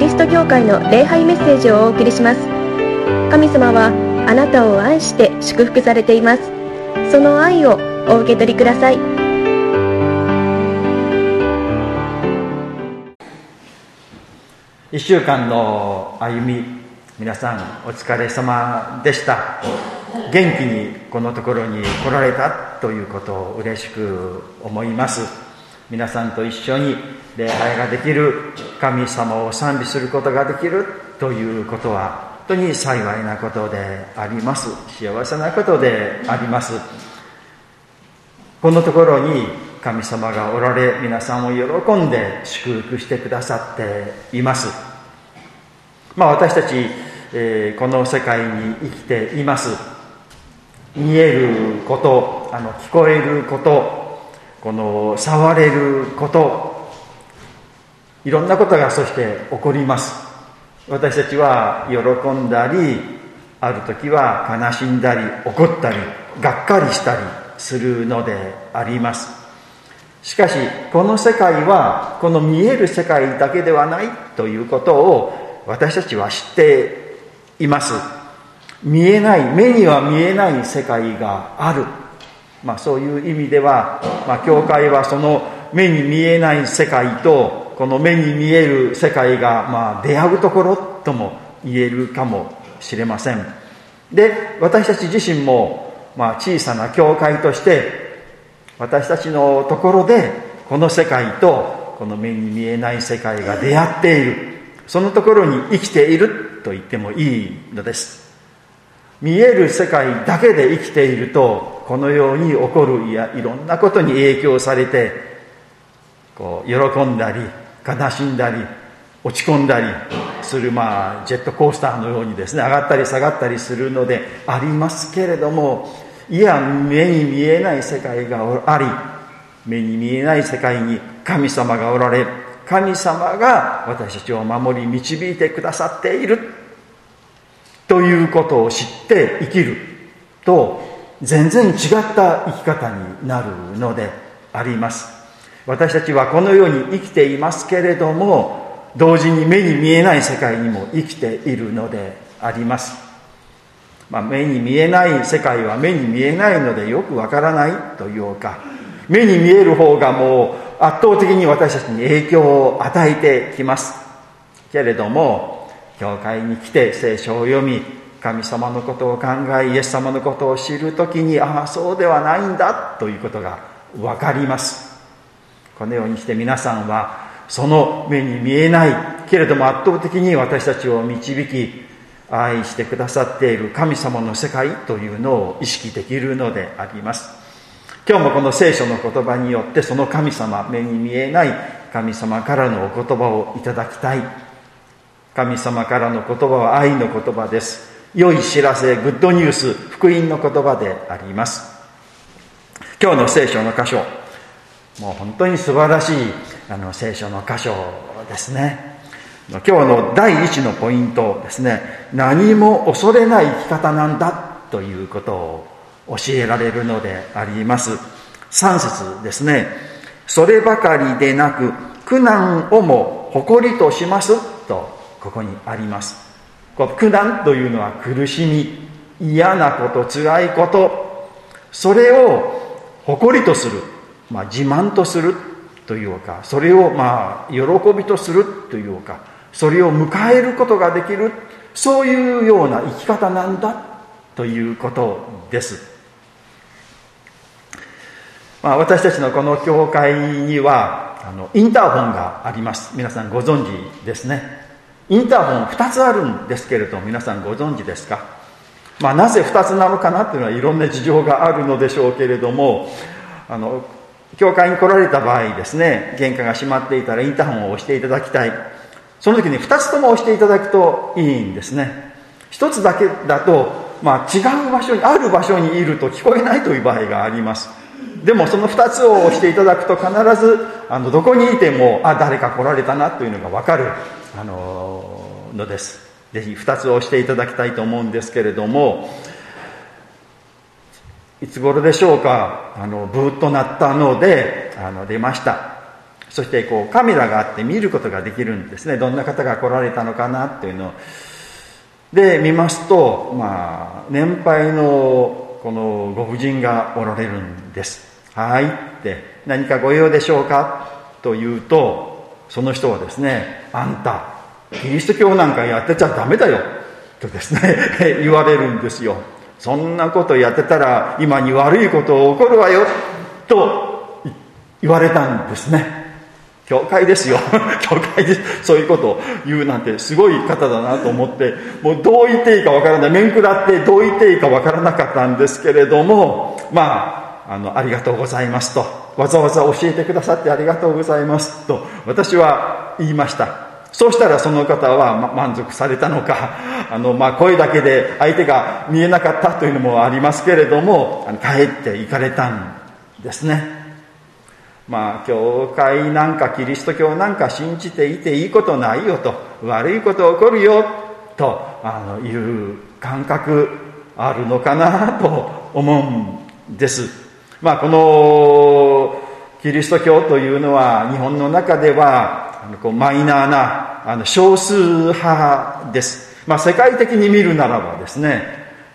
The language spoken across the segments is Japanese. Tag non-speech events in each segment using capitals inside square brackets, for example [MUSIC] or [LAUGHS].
リスト教会の礼拝メッセージをお送りします。神様はあなたを愛して祝福されています。その愛をお受け取りください。1週間の歩み皆さんお疲れ様でした。元気にこのところに来られたということを嬉しく思います。皆さんと一緒に礼拝ができる神様を賛美することができるということは本当に幸いなことであります。幸せなことであります。このところに神様がおられ皆さんを喜んで祝福してくださっています。まあ私たち、えー、この世界に生きています。見えることあの聞こえることこの触れることいろんなことがそして起こります。私たちは喜んだりある時は悲しんだり怒ったりがっかりしたりするのであります。しかしこの世界はこの見える世界だけではないということを私たちは知っています。見えない目には見えない世界がある、まあ、そういう意味では、まあ、教会はその目に見えない世界とこの目に見える世界が、まあ、出会うところとも言えるかもしれません。で私たち自身も、まあ、小さな教会として私たちのところでこの世界とこの目に見えない世界が出会っている。そのところに生きていると言ってもいいのです。見える世界だけで生きているとこのように起こるいやいろんなことに影響されてこう喜んだり悲しんだり落ち込んだりする、まあ、ジェットコースターのようにですね上がったり下がったりするのでありますけれどもいや目に見えない世界があり目に見えない世界に神様がおられ神様が私たちを守り導いてくださっている。ということを知って生きると全然違った生き方になるのであります。私たちはこのように生きていますけれども同時に目に見えない世界にも生きているのであります。まあ、目に見えない世界は目に見えないのでよくわからないというか目に見える方がもう圧倒的に私たちに影響を与えてきます。けれども教会に来て聖書を読み神様のことを考えイエス様のことを知るときにああそうではないんだということが分かります。このようにして皆さんはその目に見えないけれども圧倒的に私たちを導き愛してくださっている神様の世界というのを意識できるのであります。今日もこの聖書の言葉によってその神様目に見えない神様からのお言葉をいただきたい。神様からの言葉は愛の言葉です。良い知らせグッドニュース福音の言葉であります。今日の聖書の箇所。もう本当に素晴らしいあの聖書の箇所ですね。今日の第一のポイントですね。何も恐れない生き方なんだということを教えられるのであります。3節ですね。そればかりでなく苦難をも誇りとしますとここにあります。苦難というのは苦しみ嫌なこと辛いこと。それを誇りとする、まあ、自慢とするというかそれをまあ喜びとするというかそれを迎えることができる。そういうような生き方なんだということです、まあ、私たちのこの教会にはあのインターホンがあります。皆さんご存知ですね。インターホン2つあるんですけれど皆さんご存知ですか、まあ、なぜ2つなのかなっていうのはいろんな事情があるのでしょうけれどもあの教会に来られた場合ですね玄関が閉まっていたらインターホンを押していただきたい。その時に2つとも押していただくといいんですね。1つだけだと、まあ、違う場所にある場所にいると聞こえないという場合があります。でもその2つを押していただくと必ずあのどこにいてもあ誰か来られたなというのが分かる。あののです。ぜひ2つを押していただきたいと思うんですけれどもいつ頃でしょうか？あのブーッとなったのであの出ました。そしてこうカメラがあって見ることができるんですね。どんな方が来られたのかなっていうのを。で見ますとまあ年配のこのご婦人がおられるんです。はいって何かご用でしょうか？と言うとその人はですねあんたキリスト教なんかやってちゃダメだよとですね [LAUGHS] 言われるんですよそんなことやってたら今に悪いこと起こるわよと言われたんですね教会ですよ。[LAUGHS] 教会です。そういうことを言うなんてすごい方だなと思ってもうどう言っていいかわからない。面食らってどう言っていいかわからなかったんですけれどもまああのありがとうございますと。わざわざ教えてくださってありがとうございますと。私は言いました。そうしたらその方は満足されたのか。[LAUGHS] あの、まあ、声だけで相手が見えなかったというのもありますけれども帰って行かれたんですね。まあ、教会なんかキリスト教なんか信じていていいことないよと、悪いこと起こるよとあのいう感覚あるのかなと思うんです。まあ、このキリスト教というのは日本の中ではあのこうマイナーなあの少数派です。まあ、世界的に見るならばですね、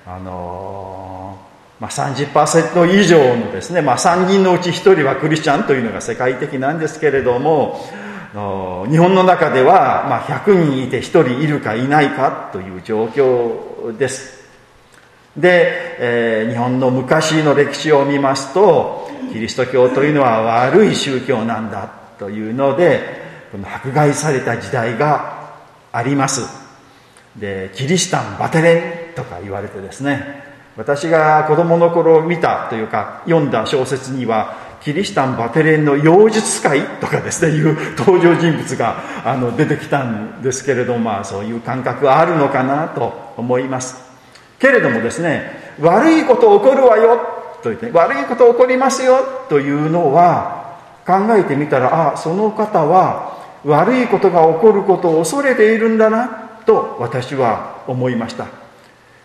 あのまあ、30%以上のですね、まあ、3人のうち1人はクリスチャンというのが世界的なんですけれども日本の中では、まあ、100人いて1人いるかいないかという状況ですで、えー、日本の昔の歴史を見ますとキリスト教というのは悪い宗教なんだというのでこの迫害された時代があります。でキリシタンバテレンとか言われてですね私が子供の頃見たというか読んだ小説にはキリシタン・バテレンの妖術会とかですねいう登場人物があの出てきたんですけれどまあそういう感覚はあるのかなと思います。けれどもですね悪いこと起こるわよと言って悪いこと起こりますよというのは考えてみたらあその方は悪いことが起こることを恐れているんだなと私は思いました。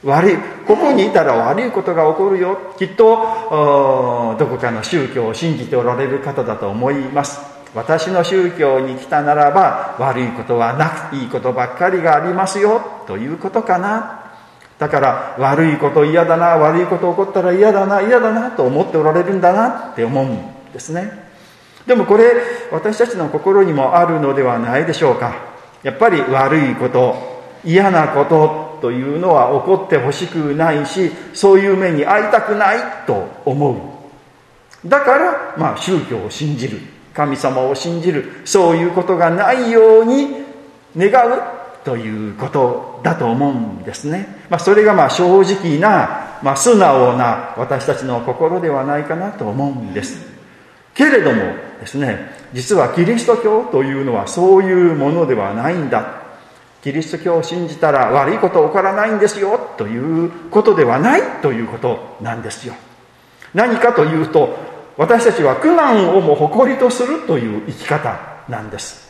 悪いここにいたら悪いことが起こるよきっとどこかの宗教を信じておられる方だと思います。私の宗教に来たならば悪いことはなくいいことばっかりがありますよということかな。だから悪いこと嫌だな悪いこと起こったら嫌だな嫌だなと思っておられるんだなって思うんですね。でもこれ私たちの心にもあるのではないでしょうか。やっぱり悪いこと嫌なことというのは起こってほしくないしそういう目に遭いたくないと思う。だからまあ宗教を信じる神様を信じるそういうことがないように願うということだと思うんですね、まあ、それがまあ正直な、まあ、素直な私たちの心ではないかなと思うんです。けれどもですね実はキリスト教というのはそういうものではないんだ。キリスト教を信じたら悪いこと起こらないんですよということではないということなんですよ。何かというと私たちは苦難をも誇りとするという生き方なんです。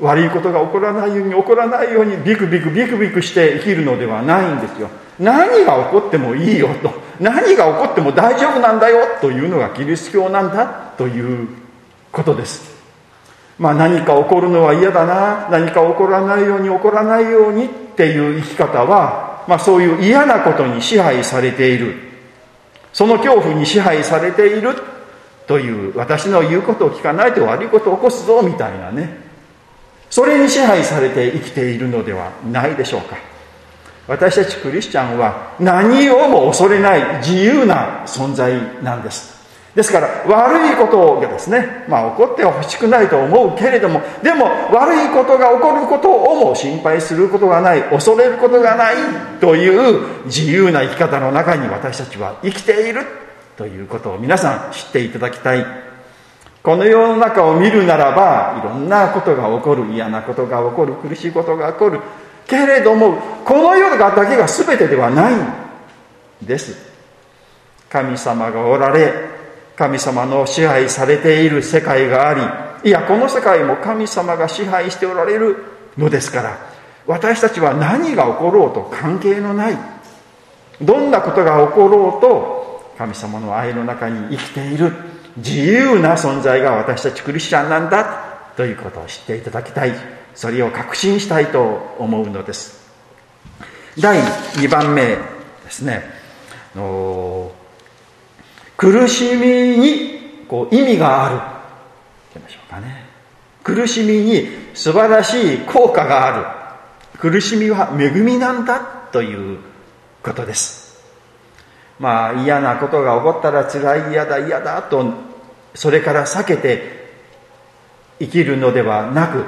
悪いことが起こらないように起こらないようにビクビクビクビクして生きるのではないんですよ。何が起こってもいいよと。何が起こっても大丈夫なんだよというのがキリスト教なんだということです。まあ、何か起こるのは嫌だな。何か起こらないように起こらないようにっていう生き方は、まあ、そういう嫌なことに支配されている。その恐怖に支配されているという私の言うことを聞かないと悪いことを起こすぞみたいなね。それに支配されて生きているのではないでしょうか。私たちクリスチャンは何をも恐れない自由な存在なんです。ですから悪いことがですね、まあ、起こってほしくないと思うけれどもでも悪いことが起こることをも心配することがない恐れることがないという自由な生き方の中に私たちは生きているということを皆さん知っていただきたい。この世の中を見るならばいろんなことが起こる嫌なことが起こる苦しいことが起こる。けれどもこの世がだけが全てではないんです。神様がおられ神様の支配されている世界がありいやこの世界も神様が支配しておられるのですから私たちは何が起ころうと関係のない。どんなことが起ころうと神様の愛の中に生きている。自由な存在が私たちクリスチャンなんだということを知っていただきたい。それを確信したいと思うのです。第2番目ですね。苦しみにこう意味があると言いましょうかね。苦しみに素晴らしい効果がある。苦しみは恵みなんだということです。まあ嫌なことが起こったら辛い嫌だ嫌だとそれから避けて生きるのではなく、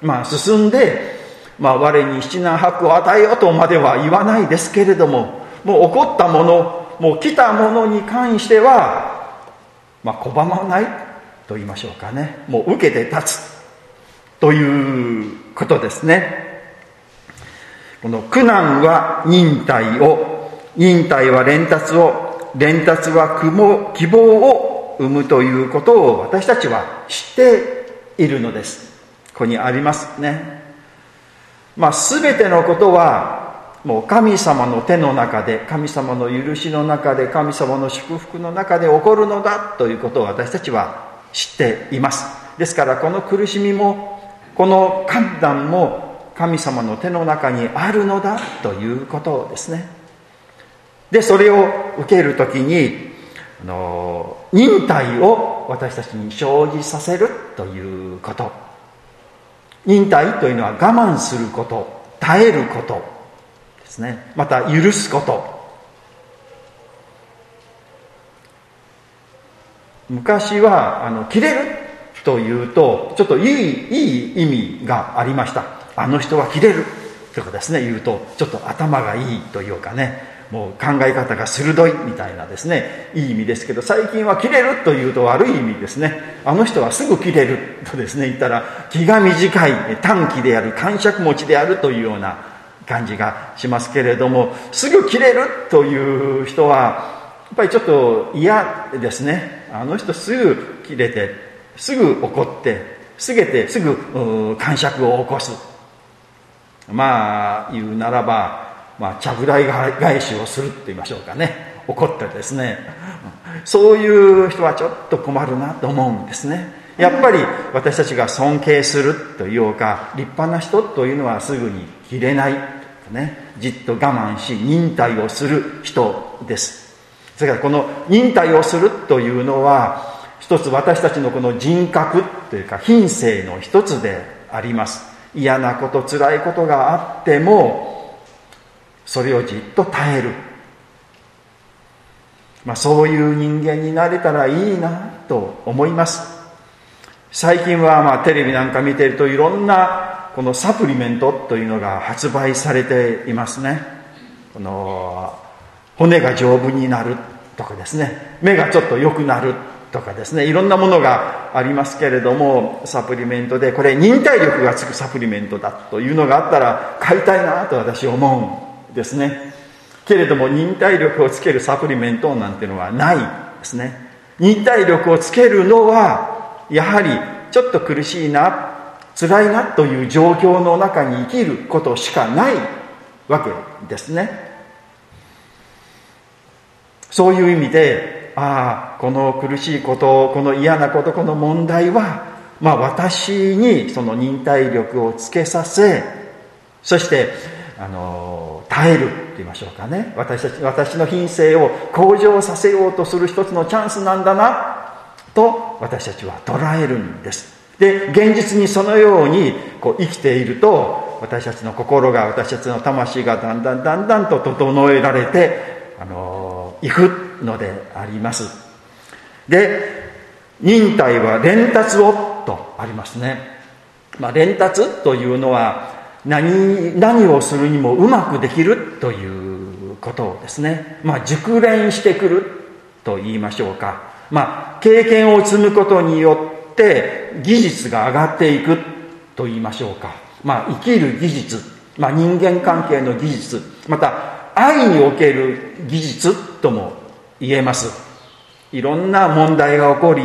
まあ、進んで、まあ、我に七難八を与えようとまでは言わないですけれどももう起こったものもう来たものに関しては、まあ、拒まないと言いましょうかね。もう受けて立つ。ということですね。この苦難は忍耐を忍耐は連達を連達は希望を生むということを私たちは知っているのです。ここにありますね。まあ全てのことはもう神様の手の中で神様の許しの中で神様の祝福の中で起こるのだということを私たちは知っています。ですからこの苦しみもこの判断も神様の手の中にあるのだということですね。でそれを受ける時にの忍耐を私たちに生じさせるということ。忍耐というのは我慢すること耐えることですね。また許すこと。昔はあの切れるというとちょっといいいい意味がありました。あの人は切れるとかですね言うとちょっと頭がいいというかね。もう考え方が鋭いみたいなですねいい意味ですけど最近は切れるというと悪い意味ですね。あの人はすぐ切れるとですね言ったら気が短い短気である感触持ちであるというような感じがしますけれどもすぐ切れるという人はやっぱりちょっと嫌ですね。あの人すぐ切れてすぐ怒ってすげてすぐ感触を起こす。まあ言うならばまあ、ちゃぶ台返しをするって言いましょうかね。怒ってですね。そういう人はちょっと困るなと思うんですね。やっぱり私たちが尊敬するというか立派な人というのはすぐに切れないね。じっと我慢し忍耐をする人です。それからこの忍耐をするというのは一つ私たちのこの人格というか品性の一つであります。嫌なこと辛いことがあってもそれをじっと耐える、まあ、そういう人間になれたらいいなと思います。最近はまあテレビなんか見てるといろんなこのサプリメントというのが発売されていますね。この骨が丈夫になるとかですね。目がちょっと良くなるとかですね。いろんなものがありますけれどもサプリメントでこれ忍耐力がつくサプリメントだというのがあったら買いたいなと私思うですね。けれども忍耐力をつけるサプリメントなんていうのはないですね。忍耐力をつけるのはやはりちょっと苦しいな辛いなという状況の中に生きることしかないわけですね。そういう意味でああこの苦しいことこの嫌なことこの問題はまあ私にその忍耐力をつけさせそしてあの耐えるって言いましょうかね。私たち私の品性を向上させようとする一つのチャンスなんだなと私たちは捉えるんです。で現実にそのようにこう生きていると私たちの心が私たちの魂がだんだんだんだんと整えられてあのいくのであります。で忍耐は連達をとありますね、まあ、連達というのは何何をするにもうまくできるということをですね。まあ熟練してくると言いましょうか。まあ経験を積むことによって技術が上がっていくと言いましょうか。まあ生きる技術、まあ、人間関係の技術また愛における技術とも言えます。いろんな問題が起こり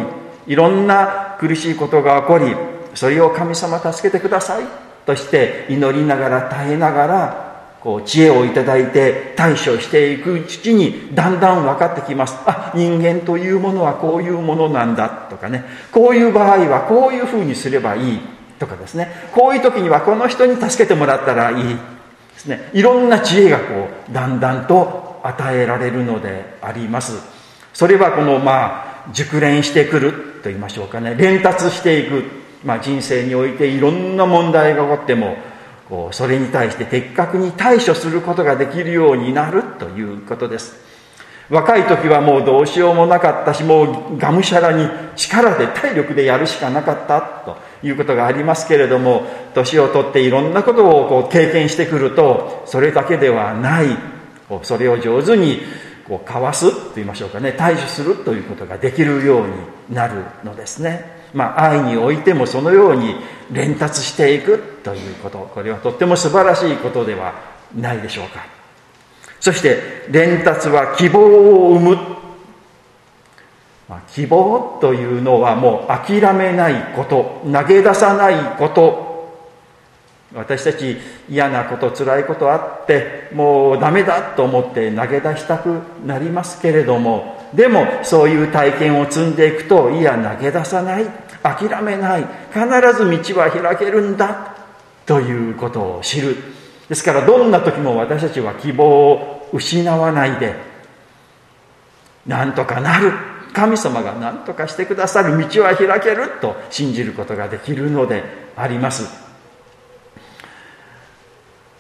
いろんな苦しいことが起こりそれを神様助けてください。として祈りながら耐えながらこう知恵をいただいて対処していくうちにだんだん分かってきます。あ人間というものはこういうものなんだとかね。こういう場合はこういうふうにすればいいとかですね。こういう時にはこの人に助けてもらったらいいですね。いろんな知恵がこうだんだんと与えられるのであります。それはこのまあ熟練してくると言いましょうかね。連達していく、まあ、人生においていろんな問題が起こってもこうそれに対して的確に対処することができるようになるということです。若い時はもうどうしようもなかったしもうがむしゃらに力で体力でやるしかなかったということがありますけれども年を取っていろんなことをこう経験してくるとそれだけではないそれを上手にこうかわすと言いましょうかね対処するということができるようになるのですね。まあ愛においてもそのように連達していくということ。これはとっても素晴らしいことではないでしょうか。そして連達は希望を生む、まあ、希望というのはもう諦めないこと。投げ出さないこと。私たち嫌なこと辛いことあってもうダメだと思って投げ出したくなりますけれどもでもそういう体験を積んでいくといや投げ出さない。諦めない。必ず道は開けるんだ。ということを知る。ですからどんな時も私たちは希望を失わないで。なんとかなる。神様が何とかしてくださる。道は開けると信じることができるのであります。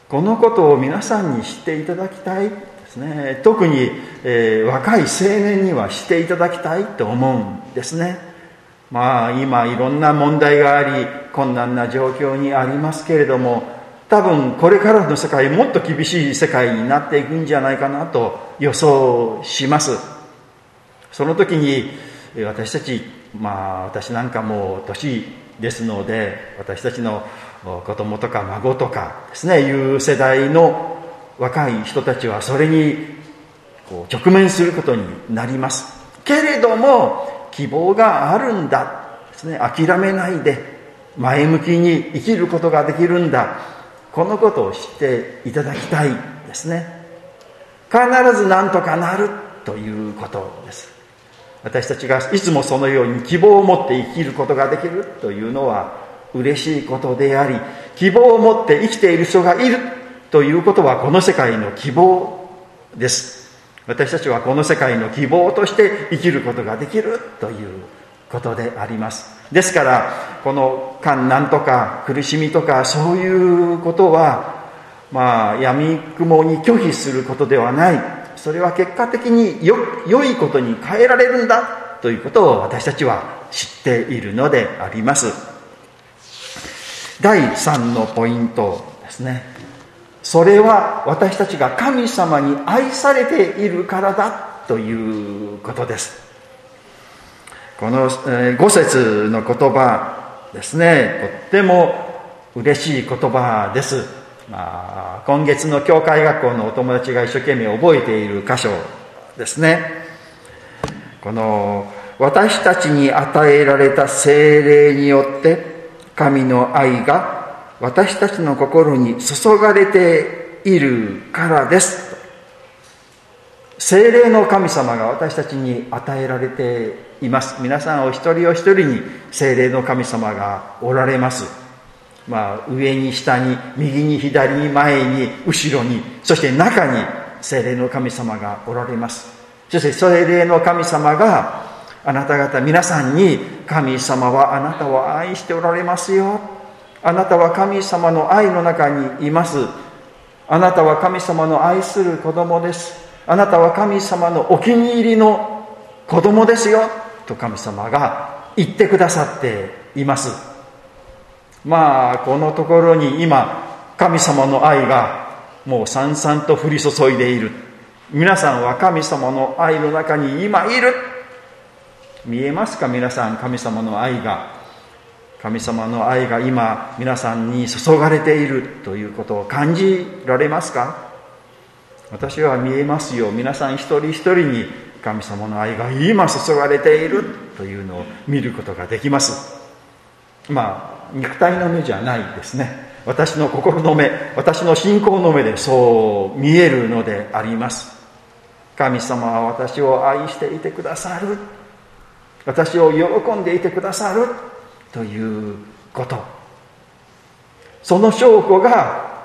このことを皆さんに知っていただきたい。ですね。特に、えー、若い青年にはしていただきたいと思うんですね。まあ今いろんな問題があり困難な状況にありますけれども多分これからの世界もっと厳しい世界になっていくんじゃないかなと予想します。その時に私たちまあ私なんかも年ですので私たちの子供とか孫とかですねいう世代の若い人たちはそれにこう直面することになります。けれども希望があるんだ。ですね。諦めないで前向きに生きることができるんだ。このことを知っていただきたいですね。必ず何とかなるということです。私たちがいつもそのように希望を持って生きることができるというのは嬉しいことであり希望を持って生きている人がいるということはこの世界の希望です。私たちはこの世界の希望として生きることができるということであります。ですからこの困難とか苦しみとかそういうことはまあ闇雲に拒否することではない。それは結果的によ良いことに変えられるんだということを私たちは知っているのであります。第3のポイントですね。それは私たちが神様に愛されているからだということです。この5節の言葉ですね。とっても嬉しい言葉です、まあ、今月の教会学校のお友達が一生懸命覚えている箇所ですね。この私たちに与えられた精霊によって神の愛が私たちの心に注がれているからです。精霊の神様が私たちに与えられています。皆さんお一人お一人に精霊の神様がおられます。まあ上に下に右に左に前に後ろにそして中に精霊の神様がおられます。そして精霊の神様があなた方皆さんに神様はあなたを愛しておられますよ。あなたは神様の愛の中にいます。あなたは神様の愛する子供です。あなたは神様のお気に入りの子供ですよ。と神様が言ってくださっています。まあこのところに今神様の愛がもうさんさんと降り注いでいる。皆さんは神様の愛の中に今いる。見えますか？皆さん神様の愛が。神様の愛が今皆さんに注がれているということを感じられますか？私は見えますよ。皆さん一人一人に神様の愛が今注がれているというのを見ることができます。まあ肉体の目じゃないですね。私の心の目私の信仰の目でそう見えるのであります。神様は私を愛していてくださる。私を喜んでいてくださる。ということ。その証拠が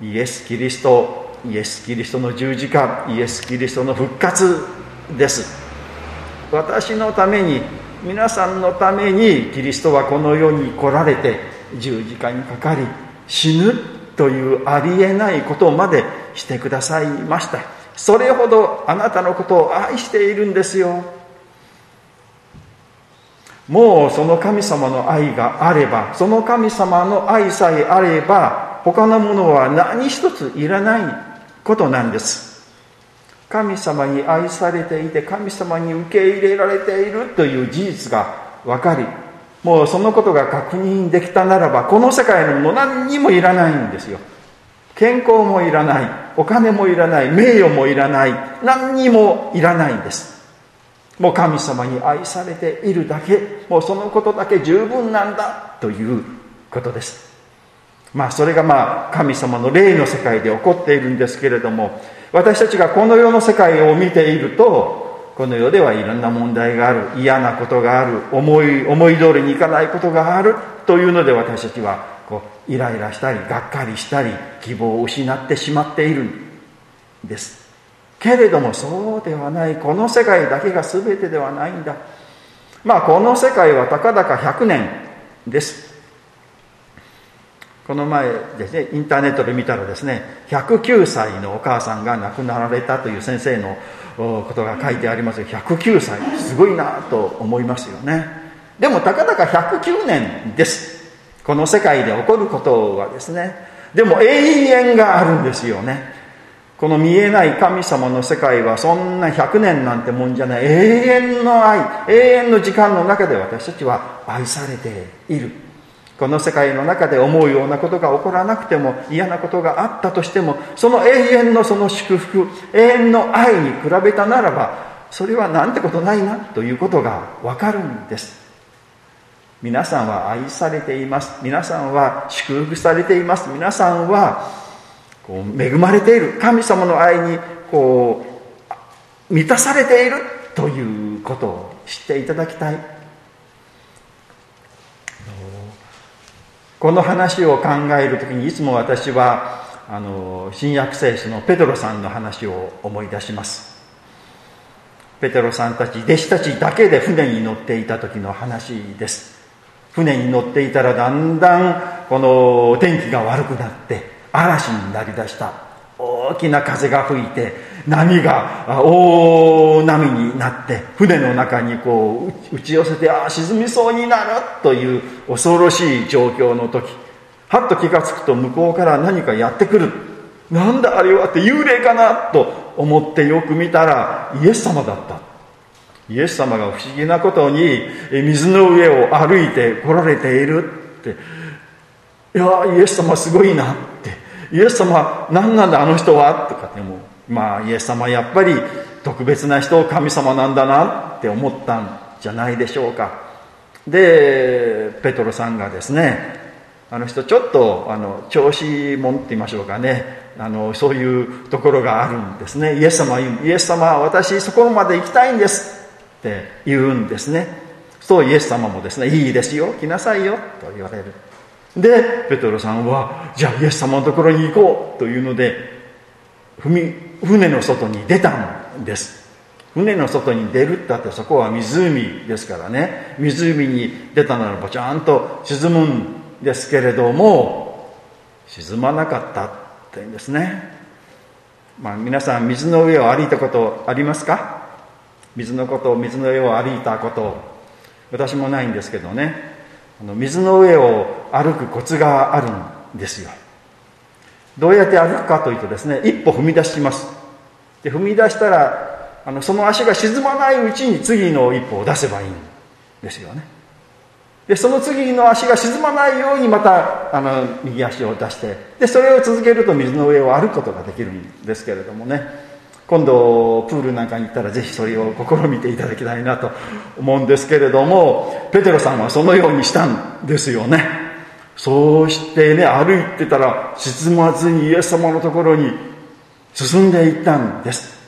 イエス・キリストイエス・キリストの十字架イエス・キリストの復活です。私のために皆さんのためにキリストはこの世に来られて十字架にかかり死ぬというありえないことまでしてくださいました。それほどあなたのことを愛しているんですよ。もうその神様の愛があればその神様の愛さえあれば他のものは何一ついらないことなんです。神様に愛されていて神様に受け入れられているという事実が分かりもうそのことが確認できたならばこの世界のもの何にもいらないんですよ。健康もいらないお金もいらない名誉もいらない何にもいらないんです。もう神様に愛されているだけもうそのことだけ十分なんだということです。まあそれがまあ神様の霊の世界で起こっているんですけれども私たちがこの世の世界を見ているとこの世ではいろんな問題がある嫌なことがある思い思い通りにいかないことがあるというので私たちはこうイライラしたりがっかりしたり希望を失ってしまっているんです。けれどもそうではない。この世界だけが全てではないんだ。まあこの世界はたかだか100年です。この前ですねインターネットで見たらですね109歳のお母さんが亡くなられたという先生のことが書いてあります。109歳すごいなと思いますよね。でもたかだか109年です。この世界で起こることはですね。でも永遠があるんですよね。この見えない神様の世界はそんな100年なんてもんじゃない。永遠の愛永遠の時間の中で私たちは愛されている。この世界の中で思うようなことが起こらなくても嫌なことがあったとしてもその永遠のその祝福永遠の愛に比べたならばそれはなんてことないなということがわかるんです。皆さんは愛されています。皆さんは祝福されています。皆さんはこう恵まれている。神様の愛にこう満たされているということを知っていただきたい。この話を考える時にいつも私はあの新約聖書のペトロさんの話を思い出します。ペテロさんたち弟子たちだけで船に乗っていた時の話です。船に乗っていたらだんだんこの天気が悪くなって嵐になりだした。大きな風が吹いて波が大波になって船の中にこう打ち寄せてああ沈みそうになるという恐ろしい状況の時はっと気が付くと向こうから何かやってくる。なんだあれはって幽霊かなと思ってよく見たらイエス様だった。イエス様が不思議なことに水の上を歩いて来られているって。いやイエス様すごいなって。イエス様何なんだあの人はとかでもまあイエス様やっぱり特別な人神様なんだなって思ったんじゃないでしょうか。でペトロさんがですねあの人ちょっとあの調子もんって言いましょうかね。あのそういうところがあるんですね。イエス様イエス様私そこまで行きたいんですって言うんですね。そうイエス様もですねいいですよ来なさいよと言われる。でペトロさんはじゃあイエス様のところに行こうというので船の外に出たんです。船の外に出るったってそこは湖ですからね。湖に出たならばちゃんと沈むんですけれども沈まなかったっていうんですね。まあ皆さん水の上を歩いたことありますか？水のこと水の上を歩いたこと。私もないんですけどね。あの水の上を歩くコツがあるんですよ。どうやって歩くかというとですね一歩踏み出します。で踏み出したらあのその足が沈まないうちに次の一歩を出せばいいんですよね。でその次の足が沈まないようにまたあの右足を出してでそれを続けると水の上を歩くことができるんですけれどもね。今度プールなんかに行ったらぜひそれを試みていただきたいなと思うんですけれどもペテロさんはそのようにしたんですよね。そうしてね歩いてたら沈まずにイエス様のところに進んでいったんです。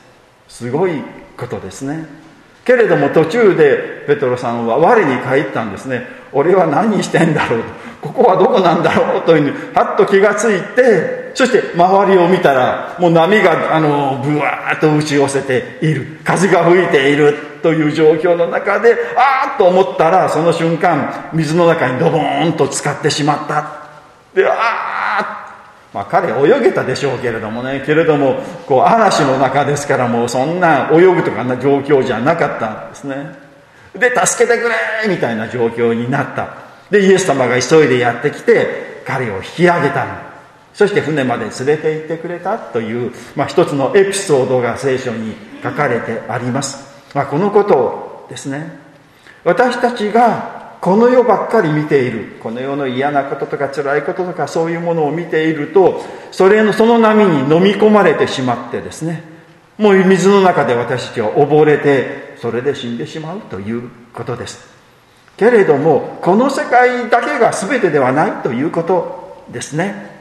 すごいことですね。けれども途中でペトロさんは我に返ったんですね。俺は何してんだろう。とここはどこなんだろうというふうにはっと気がついてそして周りを見たらもう波があのブワーッと打ち寄せている。風が吹いているという状況の中でああと思ったらその瞬間水の中にドボーンと浸かってしまった。でああまあ彼泳げたでしょうけれどもねけれどもこう嵐の中ですからもうそんな泳ぐとかな状況じゃなかったんですね。で助けてくれみたいな状況になった。でイエス様が急いでやってきて彼を引き上げたそして船まで連れて行ってくれたという、まあ、一つのエピソードが聖書に書かれてあります、まあ、このことをですね。私たちがこの世ばっかり見ている。この世の嫌なこととか辛いこととかそういうものを見ているとそれのその波に飲み込まれてしまってですね。もう水の中で私たちは溺れてそれで死んでしまうということです。けれどもこの世界だけが全てではないということですね。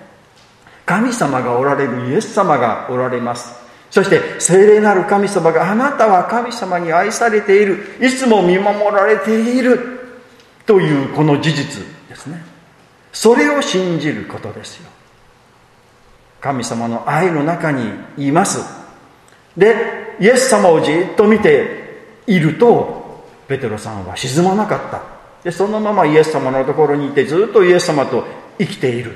神様がおられるイエス様がおられます。そして聖霊なる神様があなたは神様に愛されている。いつも見守られている。というこの事実ですね。それを信じることですよ。神様の愛の中にいます。でイエス様をじっと見ているとペテロさんは沈まなかった。でそのままイエス様のところにいてずっとイエス様と生きている。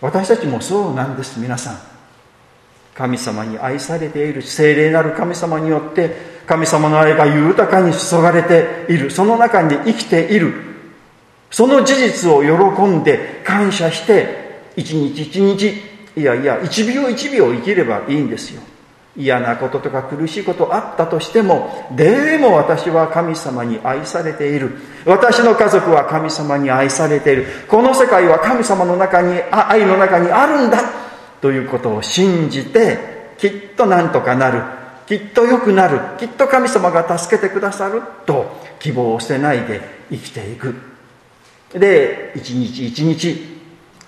私たちもそうなんです皆さん。神様に愛されている聖霊なる神様によって神様の愛が豊かに注がれている。その中に生きている。その事実を喜んで感謝して一日一日いやいや一秒一秒生きればいいんですよ。嫌なこととか苦しいことあったとしてもでも私は神様に愛されている。私の家族は神様に愛されている。この世界は神様の中に愛の中にあるんだ。ということを信じてきっとなんとかなる。きっと良くなる。きっと神様が助けてくださると希望を捨てないで生きていく。で一日一日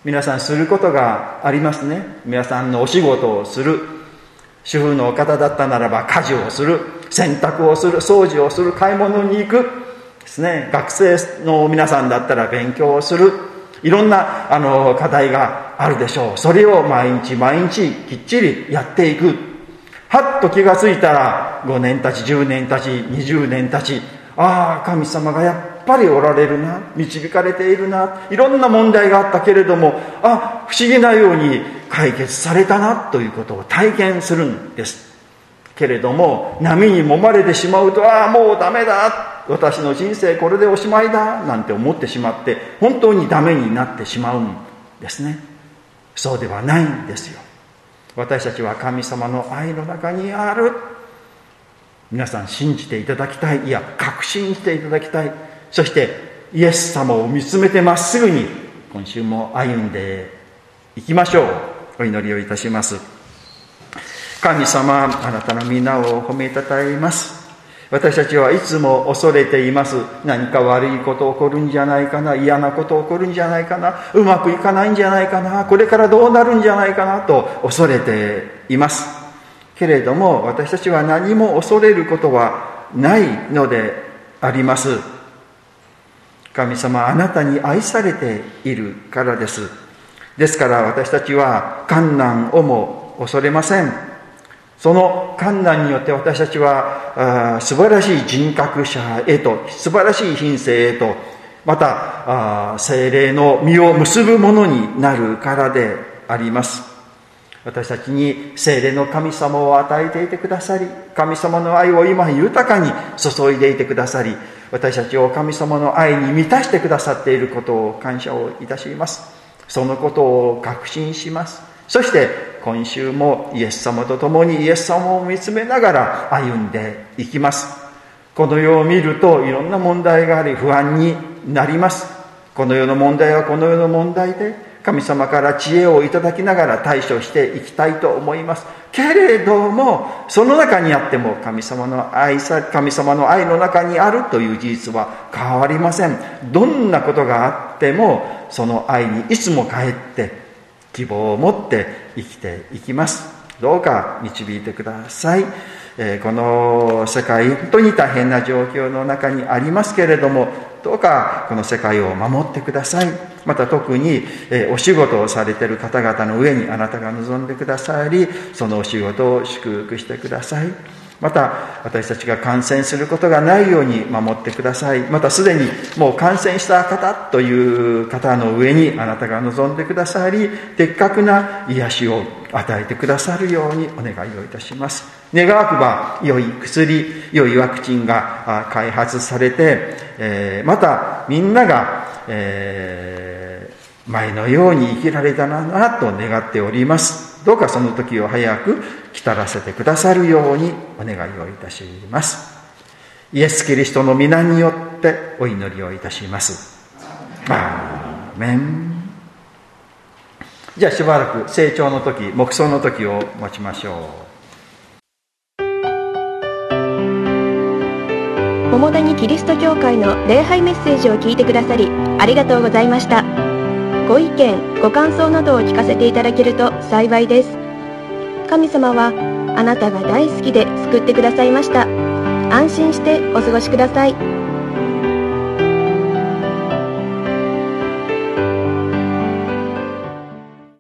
皆さんすることがありますね。皆さんのお仕事をする。主婦の方だったならば家事をする。洗濯をする。掃除をする。買い物に行く。ですね。学生の皆さんだったら勉強をする。いろんなあの課題があるでしょう。それを毎日毎日きっちりやっていく。はっと気がついたら5年たち10年たち20年たちああ神様がやっぱりおられるな導かれているないろんな問題があったけれどもあ不思議なように解決されたなということを体験するんです。けれども波に揉まれてしまうとああもうダメだ私の人生これでおしまいだなんて思ってしまって本当にダメになってしまうんですね。そうではないんですよ。私たちは神様の愛の中にある。皆さん信じていただきたい。いや確信していただきたい。そしてイエス様を見つめてまっすぐに今週も歩んでいきましょう。お祈りをいたします。神様あなたの皆を褒めたたえます。私たちはいつも恐れています。何か悪いこと起こるんじゃないかな？嫌なこと起こるんじゃないかな？うまくいかないんじゃないかな？これからどうなるんじゃないかな？と恐れています。けれども私たちは何も恐れることはないのであります。神様あなたに愛されているからです。ですから私たちは観難をも恐れません。その観難によって私たちは素晴らしい人格者へと素晴らしい品性へとまた精霊の実を結ぶものになるからであります。私たちに精霊の神様を与えていてくださり神様の愛を今豊かに注いでいてくださり私たちを神様の愛に満たしてくださっていることを感謝をいたします。そのことを確信します。そして今週もイエス様と共にイエス様を見つめながら歩んでいきます。この世を見るといろんな問題があり不安になります。この世の問題はこの世の問題で神様から知恵をいただきながら対処していきたいと思います。けれどもその中にあっても神様の愛さ神様の愛の中にあるという事実は変わりません。どんなことがあってもその愛にいつも帰って希望を持って生きていきます。どうか導いてください。えこの世界本当に大変な状況の中にありますけれどもどうかこの世界を守ってください。また特に、えお仕事をされている方々の上にあなたが望んでくださりそのお仕事を祝福してください。また私たちが感染することがないように守ってください。またすでにもう感染した方という方の上にあなたが望んでくださり的確な癒しを与えてくださるようにお願いをいたします。願わくば良い薬良いワクチンが開発されて、えまたみんなが、え前のように生きられたらなと願っております。どうかその時を早く来たらせてくださるようにお願いをいたします。イエス・キリストの皆によってお祈りをいたします。アーメン。じゃあしばらく成長の時黙想の時を持ちましょう。桃谷キリスト教会の礼拝メッセージを聞いてくださりありがとうございました。ご意見ご感想などを聞かせていただけると幸いです。神様はあなたが大好きで救ってくださいました。安心してお過ごしください。